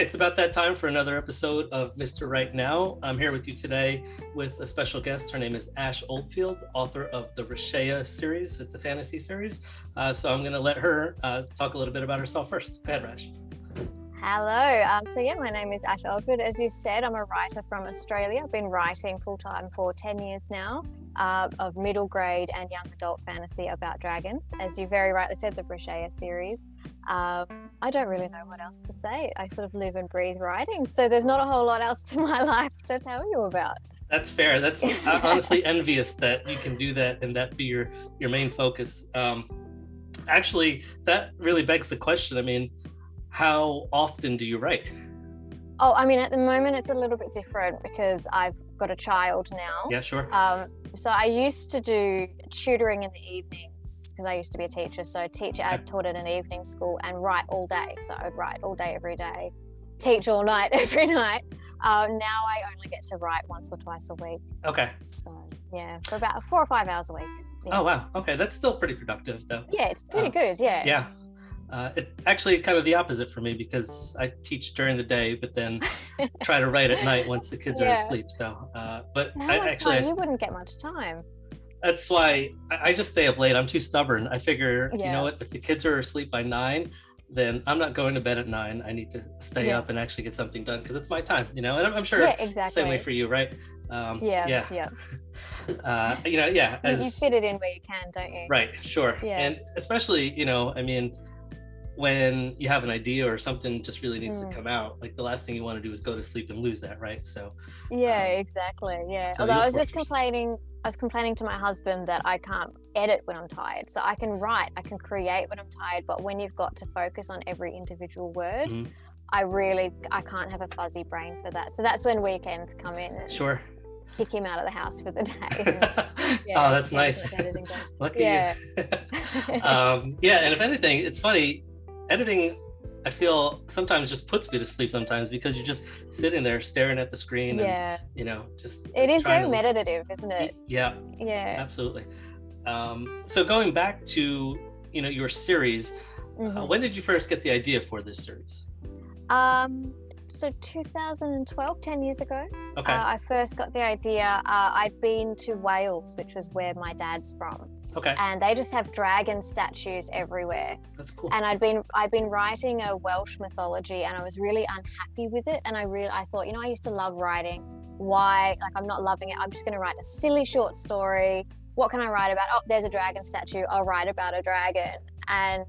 it's about that time for another episode of Mr. Right Now. I'm here with you today with a special guest. Her name is Ash Oldfield, author of the Rachaya series. It's a fantasy series. Uh, so I'm going to let her uh, talk a little bit about herself first. Go ahead, Rash. Hello. Um, so, yeah, my name is Ash Oldfield. As you said, I'm a writer from Australia. I've been writing full time for 10 years now uh, of middle grade and young adult fantasy about dragons. As you very rightly said, the Rachaya series. Um, I don't really know what else to say. I sort of live and breathe writing, so there's not a whole lot else to my life to tell you about. That's fair. That's I'm honestly envious that you can do that and that be your your main focus. Um, actually, that really begs the question. I mean, how often do you write? Oh, I mean, at the moment it's a little bit different because I've got a child now. Yeah, sure. Um, so I used to do tutoring in the evenings because I used to be a teacher. So teacher, I taught at an evening school and write all day. So I would write all day every day, teach all night every night. Uh, now I only get to write once or twice a week. Okay. So yeah, for about four or five hours a week. Yeah. Oh wow. Okay, that's still pretty productive though. Yeah, it's pretty uh, good. Yeah. Yeah. Uh, it actually kind of the opposite for me because I teach during the day, but then try to write at night once the kids yeah. are asleep. So, uh, but I, actually, I, you wouldn't get much time that's why I just stay up late. I'm too stubborn. I figure, yeah. you know what, if the kids are asleep by nine, then I'm not going to bed at nine. I need to stay yeah. up and actually get something done because it's my time, you know. And I'm, I'm sure yeah, exactly. same way for you, right? Um, yeah, yeah, yeah. uh, you know, yeah. As, you fit it in where you can, don't you? Right, sure. Yeah. And especially, you know, I mean, when you have an idea or something just really needs mm. to come out, like the last thing you want to do is go to sleep and lose that, right? So. Yeah, um, exactly. Yeah. So Although I was just complaining I was complaining to my husband that I can't edit when I'm tired. So I can write, I can create when I'm tired, but when you've got to focus on every individual word, mm-hmm. I really I can't have a fuzzy brain for that. So that's when weekends come in. sure. Kick him out of the house for the day. yeah, oh, that's nice. Lucky yeah. you. um, yeah, and if anything, it's funny. Editing I feel sometimes just puts me to sleep sometimes because you're just sitting there staring at the screen. Yeah. And, you know, just. It is very meditative, isn't it? Yeah. Yeah. Absolutely. Um, so going back to you know your series, uh, mm-hmm. uh, when did you first get the idea for this series? Um, so 2012, 10 years ago. Okay. Uh, I first got the idea. Uh, I'd been to Wales, which was where my dad's from. Okay. And they just have dragon statues everywhere. That's cool. And I'd been I'd been writing a Welsh mythology and I was really unhappy with it. And I really I thought, you know, I used to love writing. Why like I'm not loving it. I'm just gonna write a silly short story. What can I write about? Oh, there's a dragon statue. I'll write about a dragon. And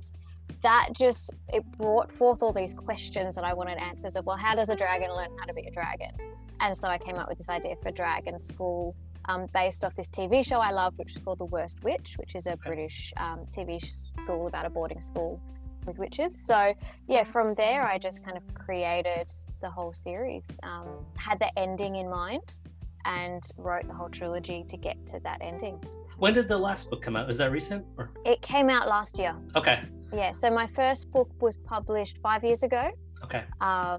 that just it brought forth all these questions that I wanted answers of well, how does a dragon learn how to be a dragon? And so I came up with this idea for Dragon School um, based off this TV show I loved, which is called The Worst Witch, which is a British um, TV school about a boarding school with witches. So, yeah, from there, I just kind of created the whole series, um, had the ending in mind, and wrote the whole trilogy to get to that ending. When did the last book come out? Is that recent? Or? It came out last year. Okay. Yeah, so my first book was published five years ago. Okay. Uh,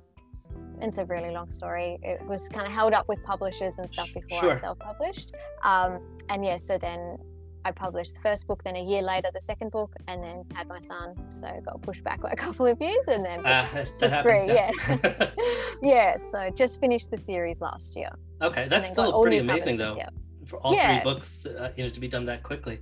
it's a really long story. It was kind of held up with publishers and stuff before sure. I self-published. Um, and yeah, so then I published the first book, then a year later the second book, and then had my son. So got pushed back a couple of years, and then uh, happens, yeah, yeah. yeah. So just finished the series last year. Okay, that's still pretty amazing though. For all yeah. three books, uh, you know, to be done that quickly.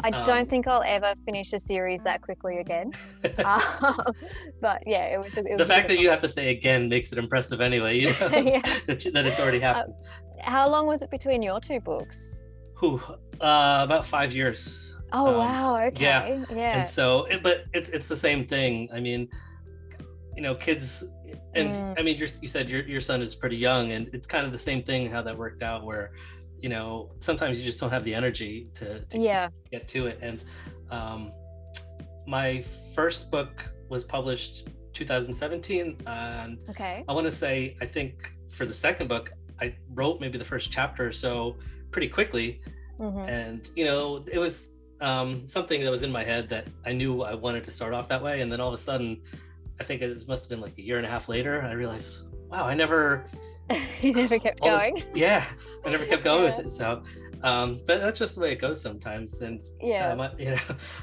I um, don't think I'll ever finish a series that quickly again. uh, but yeah, it was. It was the fact that you have to say again makes it impressive anyway. You know, yeah. that, that, it's already uh, happened. Uh, how long was it between your two books? Who? Uh, about five years. Oh um, wow! Okay. Yeah. Yeah. And so, it, but it's it's the same thing. I mean, you know, kids, and mm. I mean, you said your your son is pretty young, and it's kind of the same thing how that worked out where you know sometimes you just don't have the energy to, to yeah. get to it. And um, my first book was published 2017 and okay. I want to say i think for the second book i wrote maybe the first chapter or so pretty quickly. Mm-hmm. and you know it was um, something that was in my head that i knew i wanted to start off that way. And then all of a sudden i think it must have been like a year and a half later i realized wow i never you never kept going. Yeah, I never kept going yeah. with it. So, um, but that's just the way it goes sometimes. And yeah, uh, my, you know,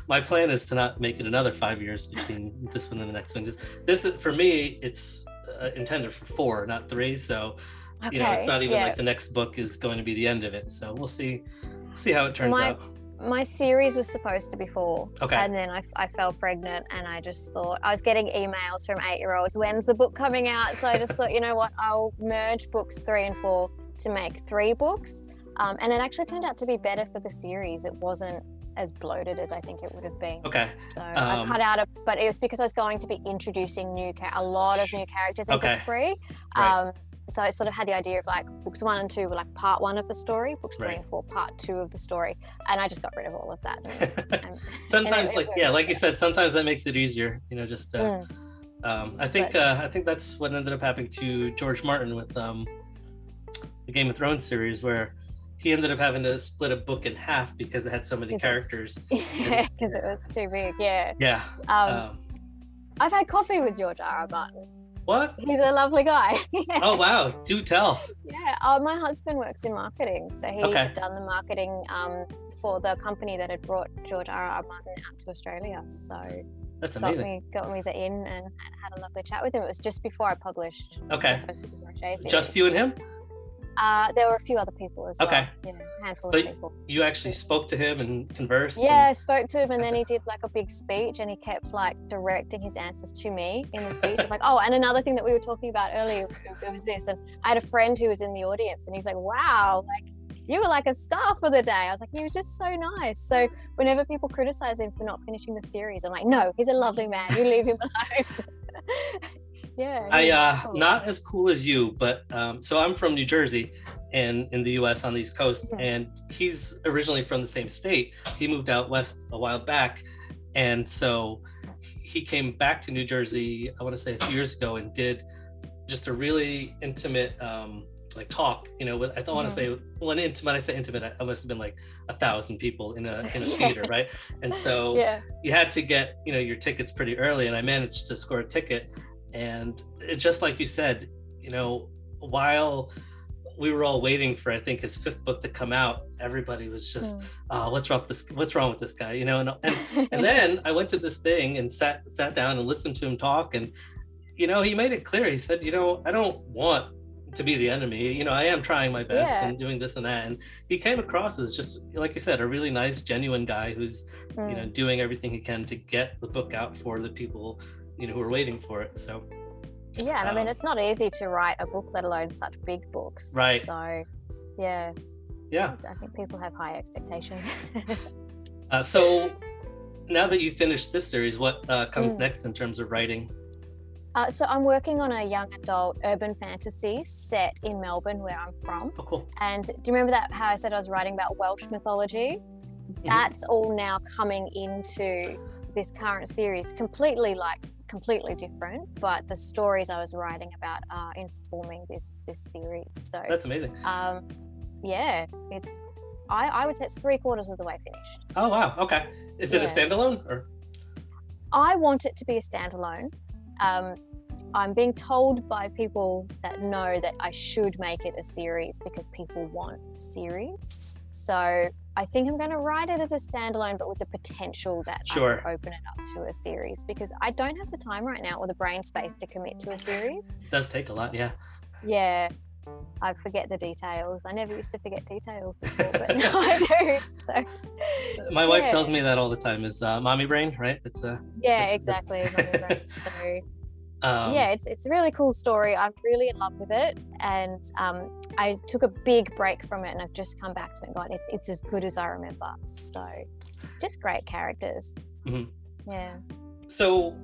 my plan is to not make it another five years between this one and the next one. This, this for me, it's uh, intended for four, not three. So, okay. you know, it's not even yeah. like the next book is going to be the end of it. So we'll see, see how it turns my, out. My series was supposed to be four. Okay. And then I, I fell pregnant and I just thought, I was getting emails from eight year olds, when's the book coming out? So I just thought, you know what, I'll merge books three and four to make three books. Um, and it actually turned out to be better for the series. It wasn't as bloated as I think it would have been. Okay. So um, I cut out a, but it was because I was going to be introducing new, a lot of new characters in okay. book three. Right. So I sort of had the idea of like books one and two were like part one of the story, books three right. and four part two of the story, and I just got rid of all of that. And, and, sometimes, it, like it yeah, like you said, sometimes that makes it easier. You know, just. Uh, mm. um, I think but, uh, I think that's what ended up happening to George Martin with um, the Game of Thrones series, where he ended up having to split a book in half because it had so many characters. Yeah, because it was too big. Yeah. Yeah. Um, um, I've had coffee with George R. R. Martin. What? He's a lovely guy. Oh wow! Do tell. Yeah. Uh, my husband works in marketing, so he okay. done the marketing um, for the company that had brought George R. R. Martin out to Australia. So that's amazing. Got me, got me the in and, and, had a lovely chat with him. It was just before I published. Okay. Just you and him. Uh, there were a few other people as okay. well. Okay. handful but of people. You actually spoke to him and conversed? Yeah, and... I spoke to him and then he did like a big speech and he kept like directing his answers to me in the speech. I'm like, oh, and another thing that we were talking about earlier it was this. And I had a friend who was in the audience and he's like, wow, like you were like a star for the day. I was like, he was just so nice. So whenever people criticize him for not finishing the series, I'm like, no, he's a lovely man. You leave him alone. Yeah. I uh, cool. not as cool as you, but um, so I'm from New Jersey, and in the U.S. on the East Coast, mm-hmm. and he's originally from the same state. He moved out west a while back, and so he came back to New Jersey. I want to say a few years ago, and did just a really intimate. Um, like talk, you know, with, I don't want to say when intimate. I say intimate, I, I must have been like a thousand people in a in a theater, right? And so yeah. you had to get you know your tickets pretty early, and I managed to score a ticket and it, just like you said, you know, while we were all waiting for I think his fifth book to come out. Everybody was just, oh, what's wrong with this? What's wrong with this guy? You know, and and, and then I went to this thing and sat sat down and listened to him talk, and you know, he made it clear. He said, you know, I don't want to be the enemy. You know, I am trying my best yeah. and doing this and that. And he came across as just like I said, a really nice, genuine guy who's mm. you know doing everything he can to get the book out for the people you know who are waiting for it. So yeah, and um, I mean um, it's not easy to write a book, let alone such big books. Right. So yeah. Yeah. I think people have high expectations. uh, so now that you've finished this series, what uh, comes mm. next in terms of writing? Uh, so I'm working on a young adult urban fantasy set in Melbourne, where I'm from. Oh, cool. And do you remember that how I said I was writing about Welsh mythology? Mm-hmm. That's all now coming into this current series, completely like completely different, but the stories I was writing about are informing this this series. So that's amazing. Um, yeah, it's I, I would say it's three quarters of the way finished. Oh wow, okay. Is yeah. it a standalone or? I want it to be a standalone. Um, I'm being told by people that know that I should make it a series because people want series. So I think I'm going to write it as a standalone, but with the potential that sure. I open it up to a series because I don't have the time right now or the brain space to commit to a series. It does take a lot, yeah. Yeah. I forget the details. I never used to forget details before, but now I do. So, my wife tells me that all the time. Is uh, mommy brain, right? It's a uh, yeah, it's, exactly. It's... so, um, yeah, it's it's a really cool story. I'm really in love with it, and um, I took a big break from it, and I've just come back to it and gone, it's it's as good as I remember. So, just great characters. Mm-hmm. Yeah. So,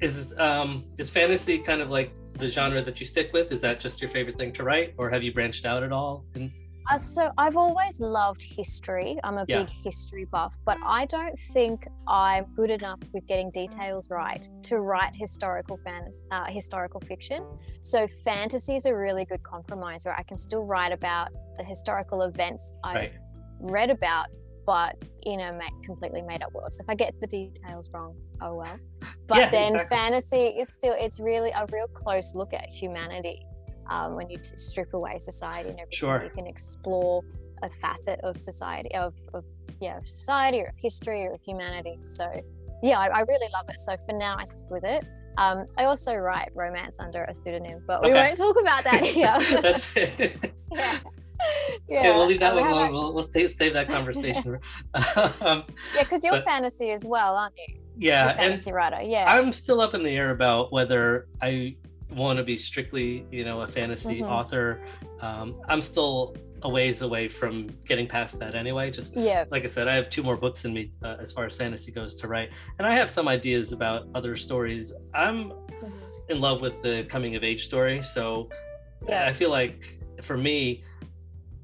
is um is fantasy kind of like the genre that you stick with? Is that just your favorite thing to write, or have you branched out at all? In- uh, so I've always loved history. I'm a yeah. big history buff, but I don't think I'm good enough with getting details right to write historical fantasy, uh, historical fiction. So fantasy is a really good compromise where I can still write about the historical events I've right. read about, but in a completely made up world. So if I get the details wrong, oh well. But yeah, then exactly. fantasy is still it's really a real close look at humanity um, when you t- strip away society and everything sure. you can explore a facet of society of, of yeah of society or of history or of humanity so yeah I, I, really love it so for now i stick with it Um, I also write romance under a pseudonym, but we won't talk about that here. That's it. yeah. Yeah. yeah, we'll leave that um, one alone. We'll, we'll save, save that conversation. um, yeah, because you're but, fantasy as well, aren't you? Yeah, fantasy writer. Yeah, I'm still up in the air about whether I want to be strictly, you know, a fantasy mm-hmm. author. Um, I'm still a ways away from getting past that anyway. Just yeah, like I said, I have two more books in me uh, as far as fantasy goes to write, and I have some ideas about other stories. I'm mm-hmm. in love with the coming of age story, so yeah. I feel like for me,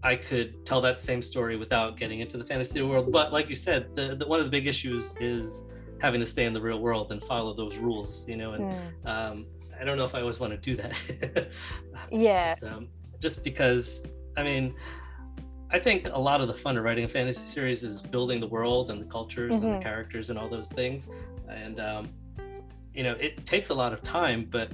I could tell that same story without getting into the fantasy world. But like you said, the, the one of the big issues is having to stay in the real world and follow those rules, you know, and mm. um, I don't know if I always want to do that. yeah. Just, um, just because I mean, I think a lot of the fun of writing a fantasy series is building the world and the cultures mm-hmm. and the mm-hmm. characters and all those things. And, um, you know, it takes a lot of time, but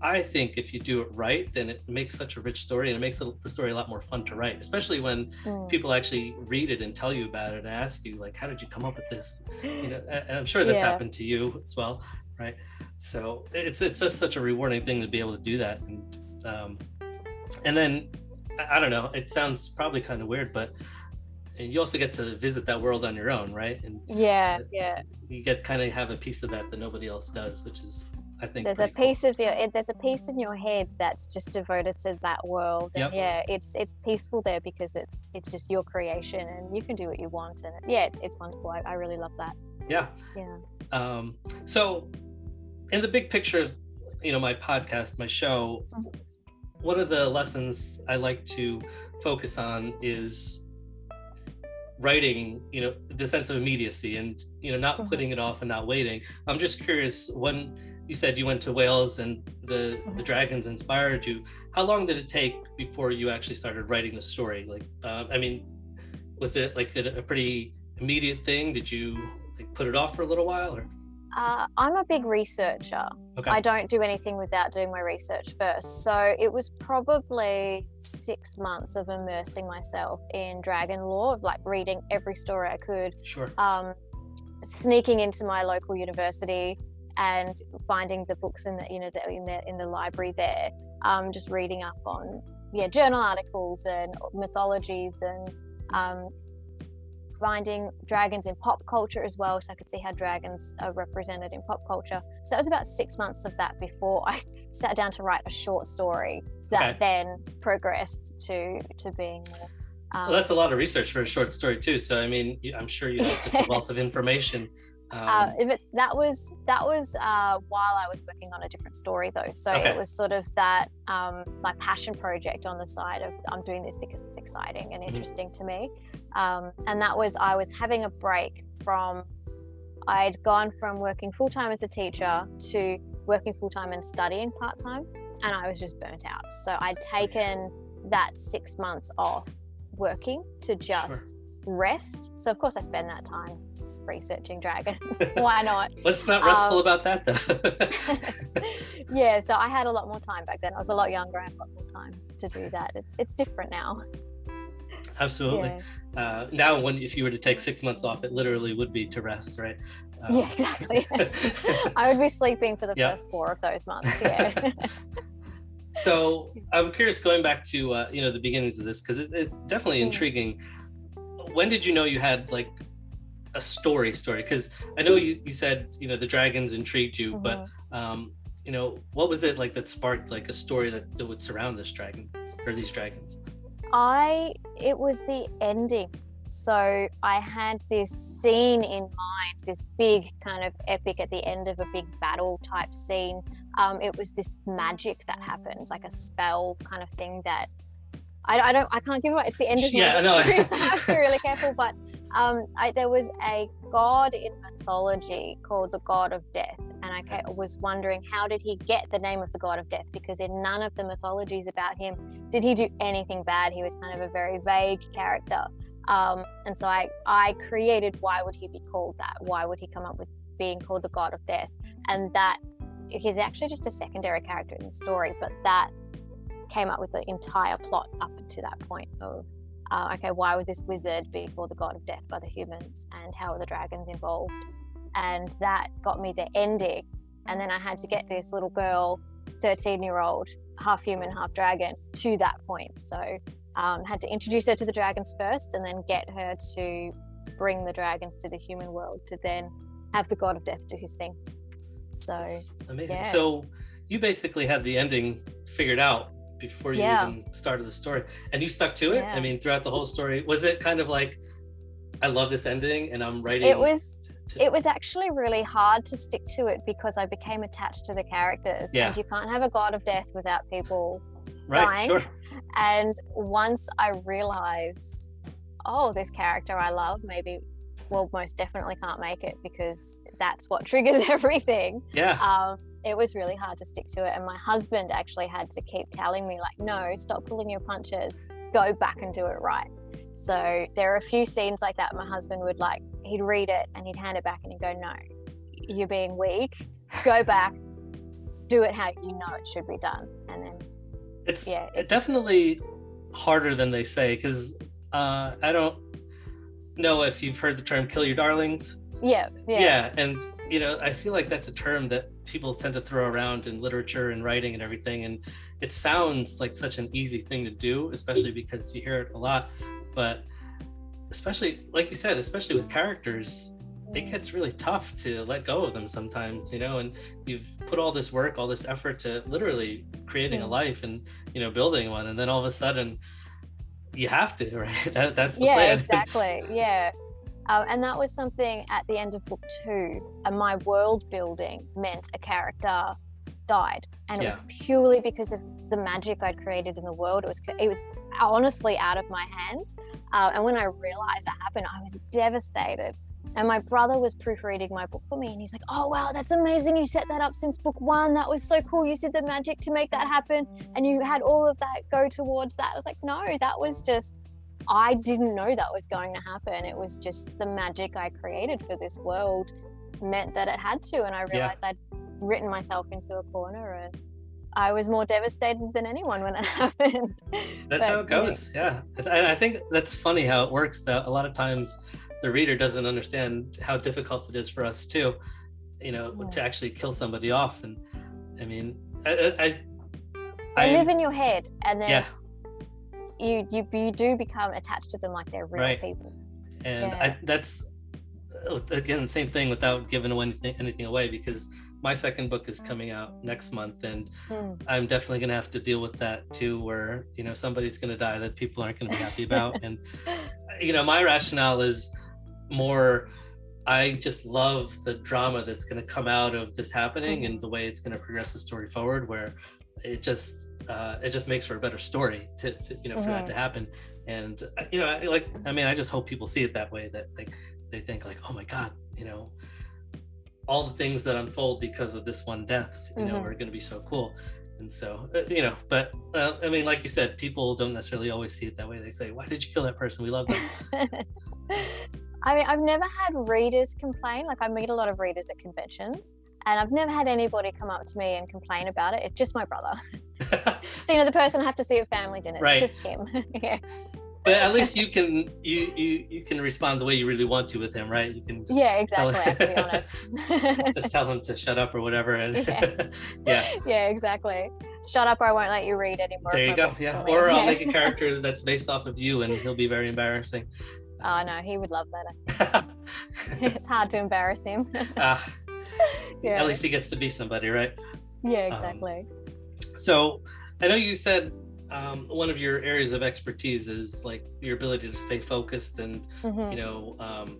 I think if you do it right, then it makes such a rich story and it makes the story a lot more fun to write, especially when mm. people actually read it and tell you about it and ask you, like, how did you come up with this? You know, and I'm sure that's yeah. happened to you as well, right? So it's it's just such a rewarding thing to be able to do that. And, um, and then I don't know. It sounds probably kind of weird, but you also get to visit that world on your own, right? And yeah, yeah, you get kind of have a piece of that that nobody else does, which is, I think, there's a piece of your there's a piece in your head that's just devoted to that world, and yep. yeah, it's it's peaceful there because it's it's just your creation, and you can do what you want, and yeah, it's it's wonderful. I, I really love that. Yeah, yeah. Um, so, in the big picture, you know, my podcast, my show. One of the lessons I like to focus on is writing, you know, the sense of immediacy and, you know, not mm-hmm. putting it off and not waiting. I'm just curious when you said you went to Wales and the mm-hmm. the dragons inspired you. How long did it take before you actually started writing the story? Like, uh, I mean, was it like a, a pretty immediate thing? Did you like put it off for a little while or? Uh, I'm a big researcher. Okay. I don't do anything without doing my research first. So it was probably six months of immersing myself in dragon lore, of like reading every story I could. Sure. Um, sneaking into my local university and finding the books in the you know the, in the in the library there. Um, just reading up on yeah journal articles and mythologies and um, finding dragons in pop culture as well. So I could see how dragons are represented in pop culture. So that was about six months of that before I sat down to write a short story that okay. then progressed to to being more. Um, well, that's a lot of research for a short story too. So I mean, I'm sure you have just a wealth of information. Um, uh, it, that was that was uh, while I was working on a different story though. So okay. it was sort of that um, my passion project on the side of I'm doing this because it's exciting and mm-hmm. interesting mm-hmm. to me. Um, and that was I was having a break from I'd gone from working full time as a teacher to working full time and studying part time, and I was just burnt out. So I'd taken that six months off working to just sure. rest. So of course I spend that time researching dragons. Why not? What's not restful um, about that though? yeah, so I had a lot more time back then. I was a lot younger. I had a lot more time to do that. It's it's different now. Absolutely. Yeah. Uh, now, when if you were to take six months off, it literally would be to rest, right? Um, yeah, exactly. I would be sleeping for the yep. first four of those months. Yeah. so I'm curious, going back to uh, you know the beginnings of this because it, it's definitely mm. intriguing. When did you know you had like a story story because i know you, you said you know the dragons intrigued you mm-hmm. but um you know what was it like that sparked like a story that, that would surround this dragon or these dragons i it was the ending so i had this scene in mind this big kind of epic at the end of a big battle type scene um, it was this magic that happened like a spell kind of thing that I, I don't I can't give it away. It's the end of yeah, the series. so I have to be really careful. But um, I, there was a god in mythology called the god of death, and I was wondering how did he get the name of the god of death? Because in none of the mythologies about him did he do anything bad. He was kind of a very vague character, um, and so I I created why would he be called that? Why would he come up with being called the god of death? And that he's actually just a secondary character in the story, but that came up with the entire plot up to that point of uh, okay, why would this wizard be called the god of death by the humans, and how are the dragons involved? And that got me the ending. and then I had to get this little girl, 13 year old, half human, half dragon, to that point. So um, had to introduce her to the dragons first, and then get her to bring the dragons to the human world to then have the god of death do his thing. So That's amazing. Yeah. So you basically had the ending figured out before you yeah. even started the story, and you stuck to it. Yeah. I mean, throughout the whole story, was it kind of like, I love this ending, and I'm writing. It was. To... It was actually really hard to stick to it because I became attached to the characters. Yeah. And you can't have a god of death without people right, dying. Sure. And once I realized, oh, this character I love maybe well most definitely can't make it because that's what triggers everything. Yeah. Um, it was really hard to stick to it. And my husband actually had to keep telling me, like, no, stop pulling your punches, go back and do it right. So there are a few scenes like that. My husband would like, he'd read it and he'd hand it back and he'd go, no, you're being weak. Go back, do it how you know it should be done. And then it's, yeah, it's definitely harder than they say because uh, I don't know if you've heard the term kill your darlings. Yeah, yeah. Yeah. And, you know, I feel like that's a term that people tend to throw around in literature and writing and everything. And it sounds like such an easy thing to do, especially because you hear it a lot. But especially, like you said, especially with characters, it gets really tough to let go of them sometimes, you know, and you've put all this work, all this effort to literally creating a life and, you know, building one. And then all of a sudden, you have to, right? That, that's the yeah, plan. exactly. Yeah. Um, and that was something at the end of book two. And my world building meant a character died, and it yeah. was purely because of the magic I'd created in the world. It was it was honestly out of my hands. Uh, and when I realized that happened, I was devastated. And my brother was proofreading my book for me, and he's like, "Oh wow, that's amazing! You set that up since book one. That was so cool. You did the magic to make that happen, and you had all of that go towards that." I was like, "No, that was just I didn't know that was going to happen. It was just the magic I created for this world meant that it had to, and I realized yeah. I'd written myself into a corner and." I was more devastated than anyone when it happened. That's but, how it goes. Yeah. yeah. I think that's funny how it works. That a lot of times the reader doesn't understand how difficult it is for us too, you know, yeah. to actually kill somebody off. And I mean, I, I, I they live in your head, and then yeah. You you you do become attached to them like they're real right. people. And yeah. I, that's again the same thing without giving anything, anything away because my second book is coming out next month and hmm. i'm definitely going to have to deal with that too where you know somebody's going to die that people aren't going to be happy about and you know my rationale is more I just love the drama that's going to come out of this happening mm-hmm. and the way it's going to progress the story forward. Where it just uh, it just makes for a better story to, to you know for mm-hmm. that to happen. And uh, you know, I, like I mean, I just hope people see it that way. That like they think like, oh my god, you know, all the things that unfold because of this one death, you mm-hmm. know, are going to be so cool. And so, uh, you know, but uh, I mean, like you said, people don't necessarily always see it that way. They say, "Why did you kill that person? We love them." I mean, I've never had readers complain. Like, I meet a lot of readers at conventions, and I've never had anybody come up to me and complain about it. It's just my brother. so, you know, the person I have to see at family dinner. Right. It's just him. yeah. But at least you can you you you can respond the way you really want to with him, right? You can yeah, exactly. Him, to be honest, just tell him to shut up or whatever, and yeah. yeah, yeah, exactly. Shut up, or I won't let you read anymore. There you go. Yeah, or I'll make a character that's based off of you, and he'll be very embarrassing. Oh no, he would love that. it's hard to embarrass him. uh, yeah. At least he gets to be somebody, right? Yeah, um, exactly. Um, so I know you said um, one of your areas of expertise is like your ability to stay focused and mm-hmm. you know um,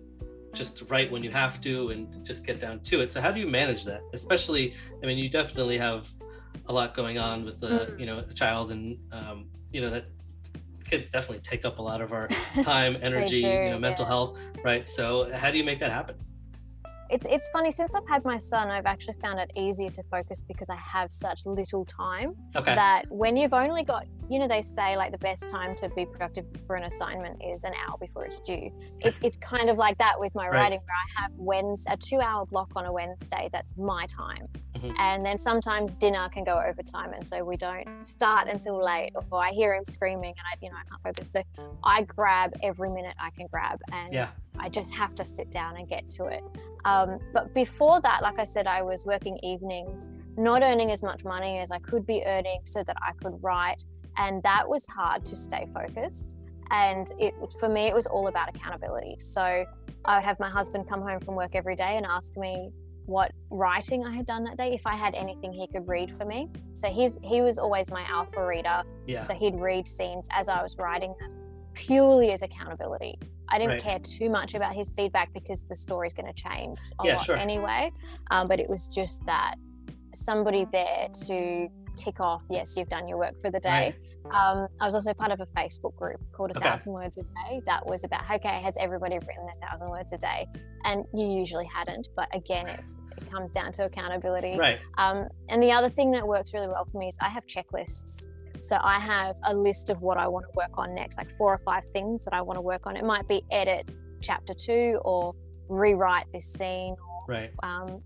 just write when you have to and just get down to it. So how do you manage that? Especially, I mean, you definitely have a lot going on with a mm-hmm. you know a child and um, you know that kids definitely take up a lot of our time, energy, do, you know, mental yeah. health, right? So how do you make that happen? It's it's funny since I've had my son, I've actually found it easier to focus because I have such little time. Okay. That when you've only got you know they say like the best time to be productive for an assignment is an hour before it's due it's, it's kind of like that with my right. writing where i have wednesday a two hour block on a wednesday that's my time mm-hmm. and then sometimes dinner can go overtime and so we don't start until late or i hear him screaming and i you know i can't focus so i grab every minute i can grab and yeah. i just have to sit down and get to it um, but before that like i said i was working evenings not earning as much money as i could be earning so that i could write and that was hard to stay focused and it for me it was all about accountability so i would have my husband come home from work every day and ask me what writing i had done that day if i had anything he could read for me so he's he was always my alpha reader yeah. so he'd read scenes as i was writing them purely as accountability i didn't right. care too much about his feedback because the story's going to change a yeah, lot sure. anyway um, but it was just that somebody there to tick off, yes, you've done your work for the day. Right. Um, I was also part of a Facebook group called A okay. Thousand Words a Day that was about, okay, has everybody written a thousand words a day? And you usually hadn't, but again, it's, it comes down to accountability. Right. Um, and the other thing that works really well for me is I have checklists. So I have a list of what I want to work on next, like four or five things that I want to work on. It might be edit chapter two or rewrite this scene or right. um,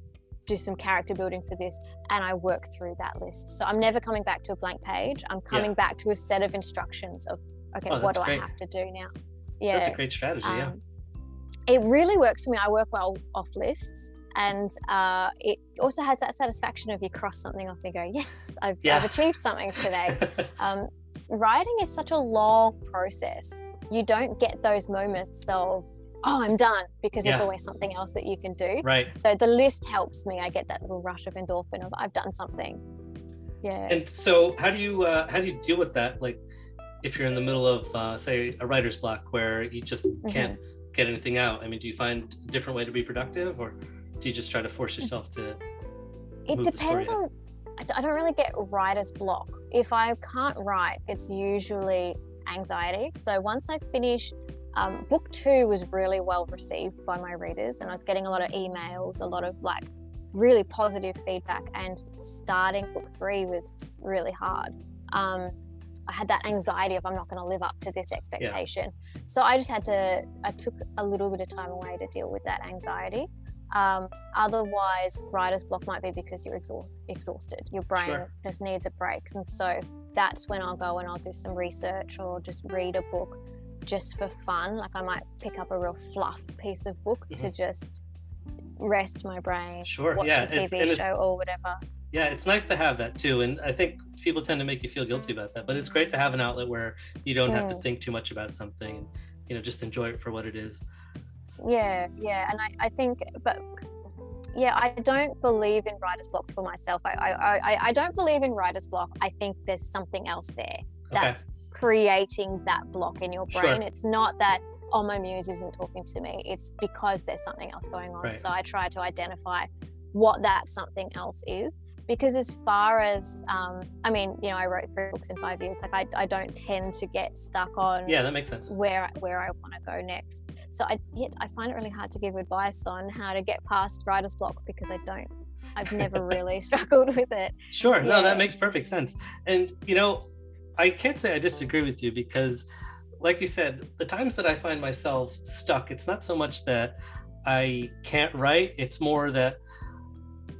do some character building for this and I work through that list. So I'm never coming back to a blank page. I'm coming yeah. back to a set of instructions of okay, oh, what do great. I have to do now? Yeah. That's a great strategy, um, yeah. It really works for me. I work well off lists and uh, it also has that satisfaction of you cross something off and go, yes, I've, yeah. I've achieved something today. um, writing is such a long process. You don't get those moments of oh, I'm done because yeah. there's always something else that you can do. Right. So the list helps me. I get that little rush of endorphin of I've done something. Yeah. And so how do you uh, how do you deal with that? Like if you're in the middle of uh, say a writer's block where you just mm-hmm. can't mm-hmm. get anything out. I mean, do you find a different way to be productive, or do you just try to force yourself to? It depends on. I don't really get writer's block. If I can't write, it's usually anxiety. So once I finish um, book two was really well received by my readers, and I was getting a lot of emails, a lot of like really positive feedback. And starting book three was really hard. Um, I had that anxiety of I'm not going to live up to this expectation. Yeah. So I just had to, I took a little bit of time away to deal with that anxiety. Um, otherwise, writer's block might be because you're exhaust- exhausted. Your brain sure. just needs a break. And so that's when I'll go and I'll do some research or just read a book just for fun. Like I might pick up a real fluff piece of book mm-hmm. to just rest my brain. Sure. Watch yeah. a TV show or whatever. Yeah, it's nice to have that too. And I think people tend to make you feel guilty about that. But it's great to have an outlet where you don't mm. have to think too much about something and you know, just enjoy it for what it is. Yeah, yeah. And I, I think but yeah, I don't believe in writer's block for myself. I, I, I, I don't believe in writer's block. I think there's something else there. That's okay creating that block in your brain. Sure. It's not that, oh, my muse isn't talking to me. It's because there's something else going on. Right. So I try to identify what that something else is. Because as far as, um, I mean, you know, I wrote three books in five years. Like I, I don't tend to get stuck on. Yeah, that makes sense. Where where I want to go next. So I yet I find it really hard to give advice on how to get past writer's block because I don't I've never really struggled with it. Sure. Yeah. No, that makes perfect sense. And you know, I can't say I disagree with you because, like you said, the times that I find myself stuck, it's not so much that I can't write, it's more that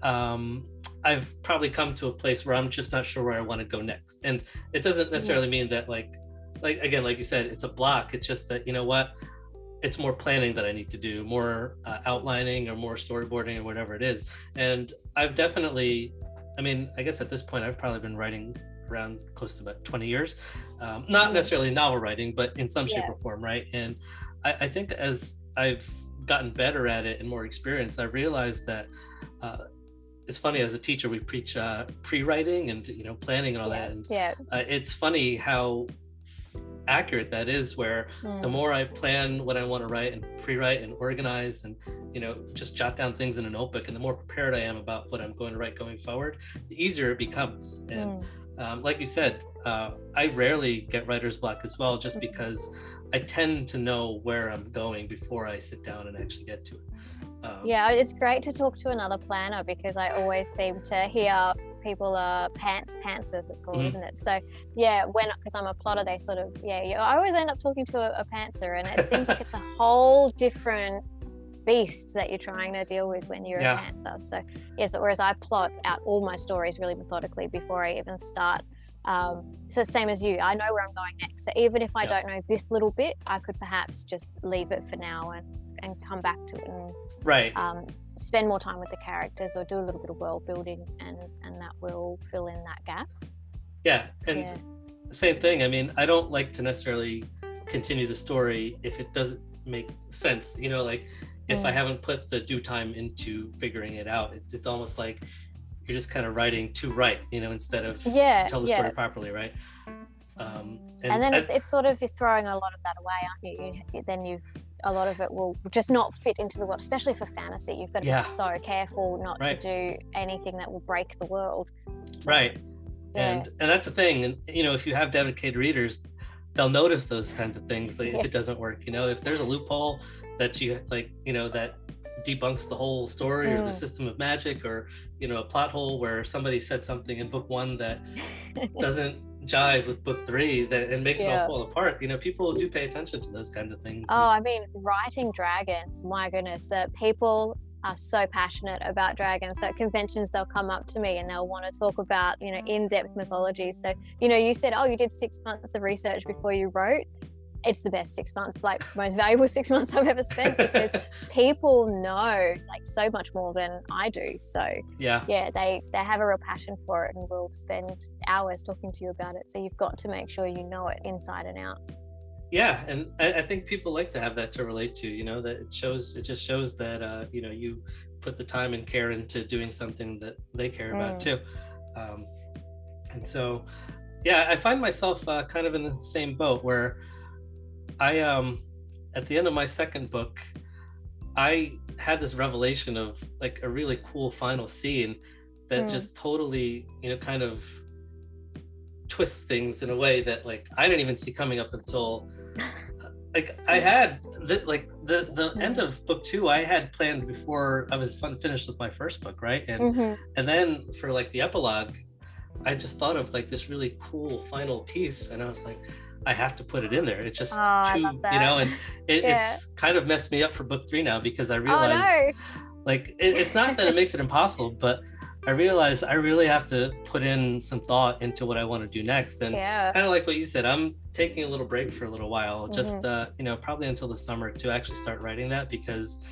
um, I've probably come to a place where I'm just not sure where I want to go next. And it doesn't necessarily mean that, like, like again, like you said, it's a block. It's just that, you know what? It's more planning that I need to do, more uh, outlining or more storyboarding or whatever it is. And I've definitely, I mean, I guess at this point, I've probably been writing around close to about 20 years. Um, not mm-hmm. necessarily novel writing, but in some shape yeah. or form, right? And I, I, think as I've gotten better at it and more experience, I realized that uh, it's funny as a teacher we preach uh, pre-writing and you know planning and all yeah. that. And yeah. Uh, it's funny how accurate that is where mm. the more i plan what i want to write and pre-write and organize and you know just jot down things in a notebook and the more prepared i am about what i'm going to write going forward the easier it becomes and mm um, like you said, uh, I rarely get writer's block as well, just because I tend to know where I'm going before I sit down and actually get to it. Um, yeah, it's great to talk to another planner because I always seem to hear people are pants pantsers it's called Mhm. isn't it so yeah when because i'm a plotter they sort of yeah you, i always end up talking to a, a pantser and it seems like it's a whole different beast that you're trying to deal with when you're Yeah. a pantser so yes whereas i plot out all my stories really methodically before i even start um, so same as you i know where i'm going next. So even if i Yeah. don't know this little bit i could perhaps just leave it for now and and come back to it and right. um, spend more time with the characters or do a little bit of world building and and that will fill in that gap. Yeah and yeah. same thing i mean i don't like to necessarily continue the story if it doesn't make sense you know like if i Mm. haven't put the due time into figuring it out it's, it's almost like you're just kind of writing to write you know instead of yeah tell the yeah story properly right um and, then I- it's, it's sort of you're throwing a lot of that away aren't you? you then you've a lot of it will just not fit into the world especially for fantasy you've got to Yeah. be so careful not Right. to do anything that will break the world right Yeah. and and that's the thing and you know if you have dedicated readers they'll notice those kinds of things like Yeah. if it doesn't work you know if there's a loophole that you like you know that debunks the whole story or the Mm. system of magic or you know a plot hole where somebody said something in book one that doesn't jive with book three that it makes it all fall apart you know people do pay attention to those kinds of things Oh, I mean, writing dragons, my goodness, that people are so passionate about dragons. So at mm. conventions, they'll come up to me and they'll want to talk about, you know, mm. in depth mythology. So, you know, you said, oh, you did six months of research before you wrote. It's the best six months, like most valuable six months I've ever spent because people know like so much more than I do. So yeah yeah, they they have a real passion for it and will spend hours talking to you about it. So you've got to make sure you know it inside and out. Yeah and I, I think people like to have that to relate to you know that it shows it just shows that uh you know you put the time and care into doing something that they care about Mm. too um and so yeah i find myself uh, kind of in the same boat where i um at the end of my second book i had this revelation of like a really cool final scene that Mm. just totally you know kind of twists things in a way that like I didn't even see coming up until like I had the like the the end of book two I had planned before I was fun, finished with my first book right and Mhm. and then for like the epilogue I just thought of like this really cool final piece and I was like I have to put it in there it's just Oh, too you know and it, Yeah. it's kind of messed me up for book three now because I Oh realized no. like it, it's not that it makes it impossible but i realize i really have to put in some thought into what i want to do next and Yeah. kind of like what you said i'm taking a little break for a little while just Mm-hmm. uh you know probably until the summer to actually start writing that because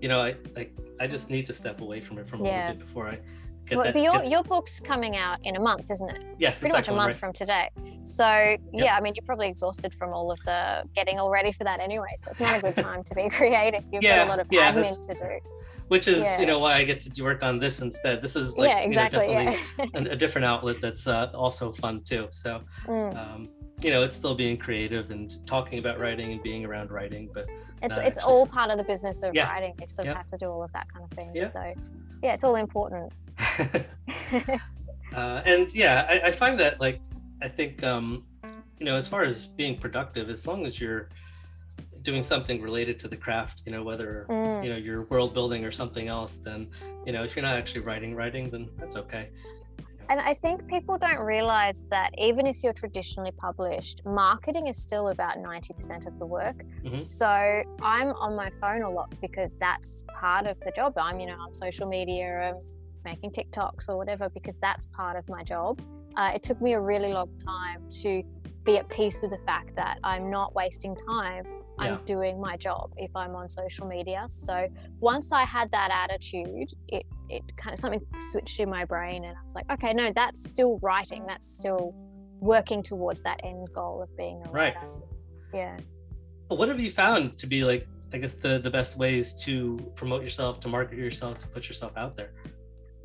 you know i like i just need to step away from it from a Yeah. little bit before i get Well, that your, get- your book's coming out in a month, isn't it? yes Pretty much a month right? from today. So yeah, I mean, you're probably exhausted from all of the getting all ready for that anyway. So it's not a good time to be creative. You've Yeah, got a lot of yeah, admin to do. Which is Yeah. you know why i get to work on this instead this is like yeah, exactly. you know, yeah. definitely a, a different outlet that's uh, also fun too so Mm. um, you know, it's still being creative and talking about writing and being around writing. But It's it's actually- all part of the business of Yeah. writing. You sort of have to do all of that kind of thing. Yeah. So yeah, it's all important. uh, and yeah, I, I find that like I think um, you know, as far as being productive, as long as you're doing something related to the craft, you know, whether Mm. you know you're world building or something else, then you know, if you're not actually writing, writing, then that's okay. And I think people don't realize that even if you're traditionally published, marketing is still about 90% of the work. Mhm. So I'm on my phone a lot because that's part of the job. I'm, you know, on social media, I'm making TikToks or whatever because that's part of my job. Uh, it took me a really long time to be at peace with the fact that I'm not wasting time. Yeah. I'm doing my job if I'm on social media. So once I had that attitude, it it kind of something switched in my brain, and I was like, okay, no, that's still writing. That's still working towards that end goal of being a Right. Yeah. What have you found to be like, I guess, the the best ways to promote yourself, to market yourself, to put yourself out there?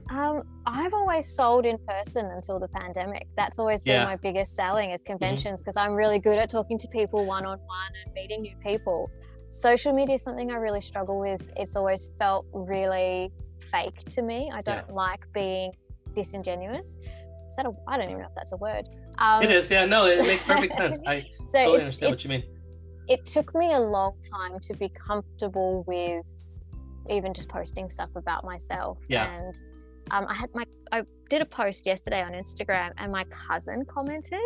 Um, I've always sold in person until the pandemic. That's always been Yeah. Mm-hmm. my biggest selling is conventions because I'm really good at talking to people one on one and meeting new people. Social media is something I really struggle with. It's always felt really fake to me. I don't like being disingenuous. Is that a? I don't even know if that's a word. Um, it is, yeah, no, it makes perfect sense. I So totally it- understand it- what you mean. it took me a long time to be comfortable with even just posting stuff about myself Yeah. and um, I had my I did a post yesterday on Instagram, and my cousin commented,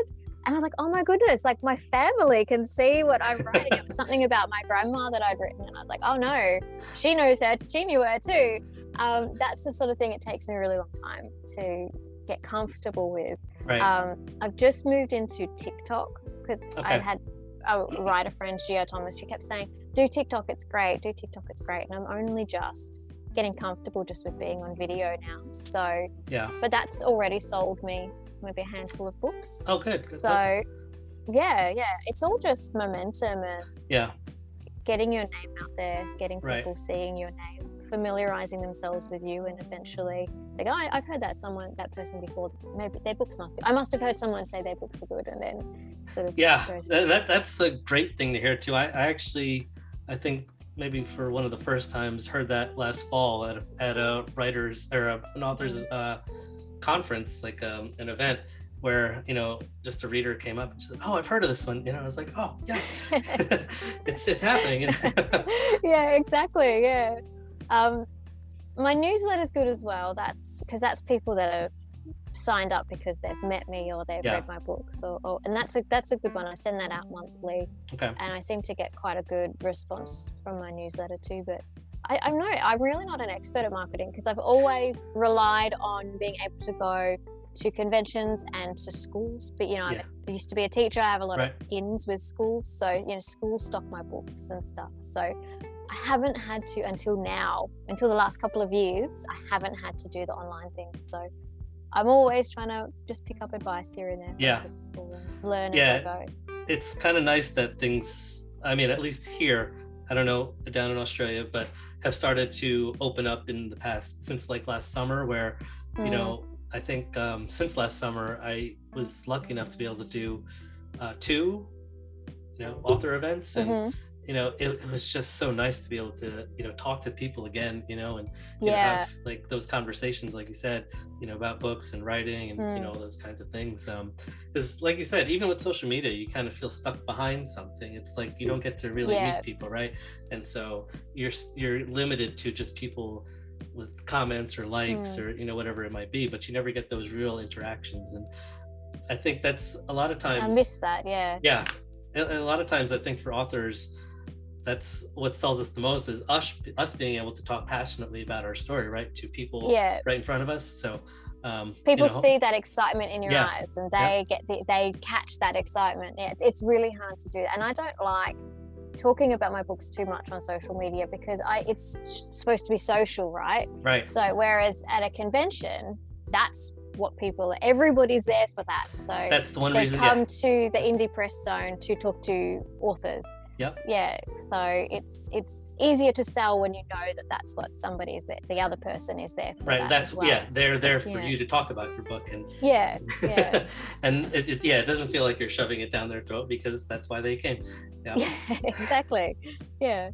and I was like, oh my goodness, like my family can see what I'm writing. it was something about my grandma that I'd written, and I was like, oh no, she knows her, she knew her too. Um, that's the sort of thing it takes me a really long time to get comfortable with. Right. Um, I've just moved into TikTok because Okay. I had a writer friend, Gio Thomas, she kept saying, do TikTok, it's great, do TikTok, it's great. And I'm only just getting comfortable just with being on video now. So, yeah. but that's already sold me maybe a handful of books. Oh, good. That's so, awesome. yeah, yeah, it's all just momentum and yeah. getting your name out there, getting Right. people seeing your name, familiarizing themselves with you, and eventually, like, oh, I, I've heard that someone, that person before. Maybe their books must be. I must have heard someone say their books are good, and then sort of Yeah. That, that that's a great thing to hear too. I, I actually, I think maybe for one of the first times heard that last fall at a, at a writers or a, an authors uh, conference, like um, an event where you know just a reader came up and said, "Oh, I've heard of this one." You know, I was like, "Oh, yes, it's it's happening." yeah, exactly. Yeah. Um, my newsletter's good as well. That's because that's people that are signed up because they've met me or they've Yeah. read my books or, or and that's a that's a good one. I send that out monthly okay. and I seem to get quite a good response from my newsletter too. But I, I'm no, I'm really not an expert at marketing because I've always relied on being able to go to conventions and to schools. But you know, Yeah. I used to be a teacher. I have a lot Right. of ins with schools, so you know, schools stock my books and stuff. So I haven't had to until now, until the last couple of years, I haven't had to do the online things. So I'm always trying to just pick up advice here and there. Yeah. Learn Yeah. as I go. it's kind of nice that things i mean at least here i don't know down in australia but have started to open up in the past since like last summer where you Mm. know i think um, since last summer i was lucky enough to be able to do uh, two you know author events and Mhm. You know it, it was just so nice to be able to you know talk to people again you know and you know, Yeah. have like those conversations like you said you know about books and writing and you Mm. know those kinds of things um because like you said even with social media you kind of feel stuck behind something it's like you don't get to really Yeah. meet people right and so you're you're limited to just people with comments or likes Mm. or you know whatever it might be but you never get those real interactions and i think that's a lot of times I miss that. Yeah. yeah a, a lot of times i think for authors that's what sells us the most is us us being able to talk passionately about our story right to people Yeah. right in front of us so um you People know, see that excitement in your Yeah. eyes and Yeah. they get the, they catch that excitement. Yeah, it's, it's really hard to do that. And I don't like talking about my books too much on social media because I it's supposed to be social, right? right So whereas at a convention, that's what people everybody's there for that. So that's the one they reason come yeah to the indie press zone to talk to authors. Yep. Yeah. So it's it's easier to sell when you know that that's what somebody is there. The other person is there for. right that that's well. yeah they're there for Yeah. you to talk about your book and Yeah. Yeah. and it, it yeah it doesn't feel like you're shoving it down their throat because that's why they came yeah, yeah. Exactly. Yeah.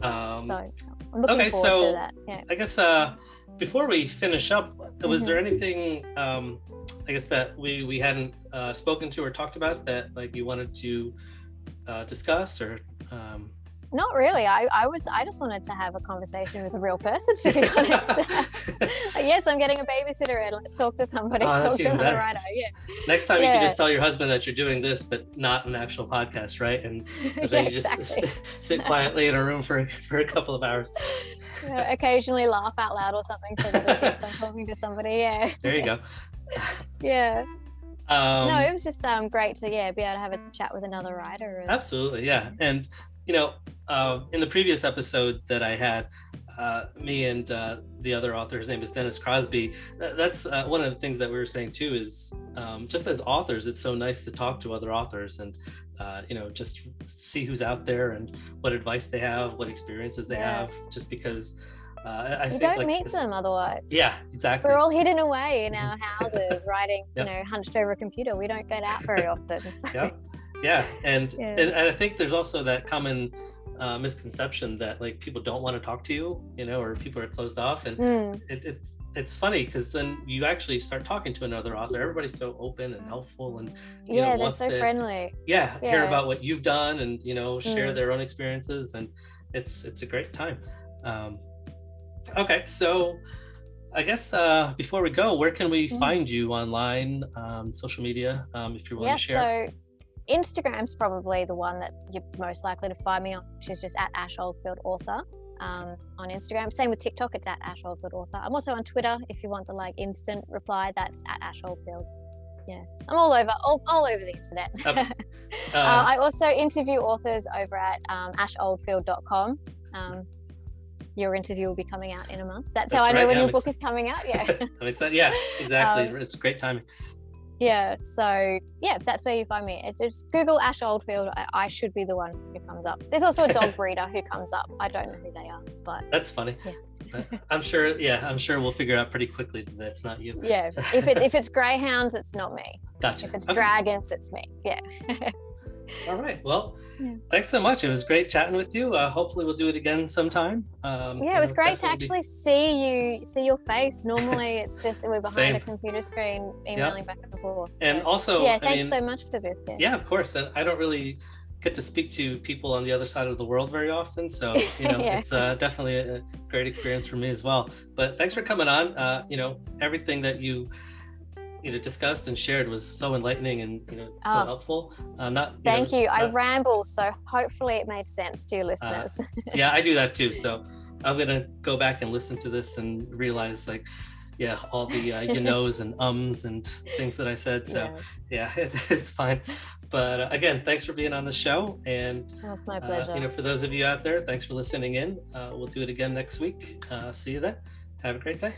um so I'm looking okay, forward so- to that. Yeah. I guess uh, before we finish up, was Mhm. there anything um, I guess that we we hadn't uh, spoken to or talked about that like you wanted to uh, discuss or um, Not really. I, I was I just wanted to have a conversation with a real person to be honest. Yes, I'm getting a babysitter and let's talk to somebody, Oh, talk to another writer. Yeah. next time you can just tell your husband that you're doing this, but not an actual podcast, right? And yeah, you just exactly. sit quietly in a room for for a couple of hours. Yeah, occasionally laugh out loud or something so that it thinks I'm talking to somebody. Yeah. There you go. Yeah. Um, no, it was just um great to yeah be able to have a chat with another writer. And, Absolutely, yeah. And you know, uh, in the previous episode that I had, uh, me and uh, the other author, his name is Dennis Crosby. That's uh, one of the things that we were saying too. Is um, just as authors, it's so nice to talk to other authors and uh, you know just see who's out there and what advice they have, what experiences they Yeah. have. Just because uh, you think don't like meet them otherwise. Yeah, exactly. We're all hidden away in our houses, writing, Yep. you know, hunched over a computer. We don't get out very often. So. yeah yeah and, Yeah. and and i think there's also that common uh, misconception that like people don't want to talk to you you know or people are closed off and Mm, it, it's it's funny because then you actually start talking to another author everybody's so open and helpful and you yeah, know they're wants so to friendly. yeah, hear about what you've done and you know share Mm. their own experiences and it's it's a great time um okay so I guess uh, before we go, where can we mm-hmm. find you online, um, social media, um, if you're willing to share? So Instagram's probably the one that you're most likely to find me on, which is just at Ash Oldfield Author um, on Instagram. Same with TikTok, it's at Ash Oldfield Author. I'm also on Twitter if you want the like instant reply, that's at Ash Oldfield. Yeah, I'm all over, all, all over the internet. Um, uh, uh, I also interview authors over at um, asholdfield.com. Um, your interview will be coming out in a month. That's, that's how I know right. when yeah, your book is coming out. Yeah. I'm excited. Yeah, exactly. Um, it's great timing. Yeah. So yeah, that's where you find me. It just Google Ash Oldfield. I, I, should be the one who comes up. There's also a dog breeder who comes up. I don't know who they are, but that's funny. Yeah. I'm sure. Yeah, I'm sure we'll figure out pretty quickly that it's not you. Yeah. if it's if it's greyhounds, it's not me. Gotcha. If it's okay. dragons, it's me. Yeah. All right. Well, yeah. thanks so much. It was great chatting with you. Uh, hopefully, we'll do it again sometime. Um, yeah, it was great to actually be... see you, see your face. Normally, it's just we're behind Same. a computer screen, emailing back and forth. So. And also, yeah, thanks I mean, so much for this. Yeah. yeah, of course. And I don't really get to speak to people on the other side of the world very often. So, you know, yeah. it's uh, definitely a great experience for me as well. But thanks for coming on. Uh, you know, everything that you you know discussed and shared was so enlightening and you know so oh, helpful. Uh, not you thank know, you. Not, I ramble, so hopefully it made sense to your uh, listeners. Uh, yeah, I do that too. So I'm gonna go back and listen to this and realize like yeah all the uh, you knows and ums and things that i said. So yeah, yeah it's, it's fine. But uh, again thanks for being on the show. And that's my pleasure. uh, you know for those of you out there thanks for listening in. Uh, we'll do it again next week. Uh, see you then. Have a great day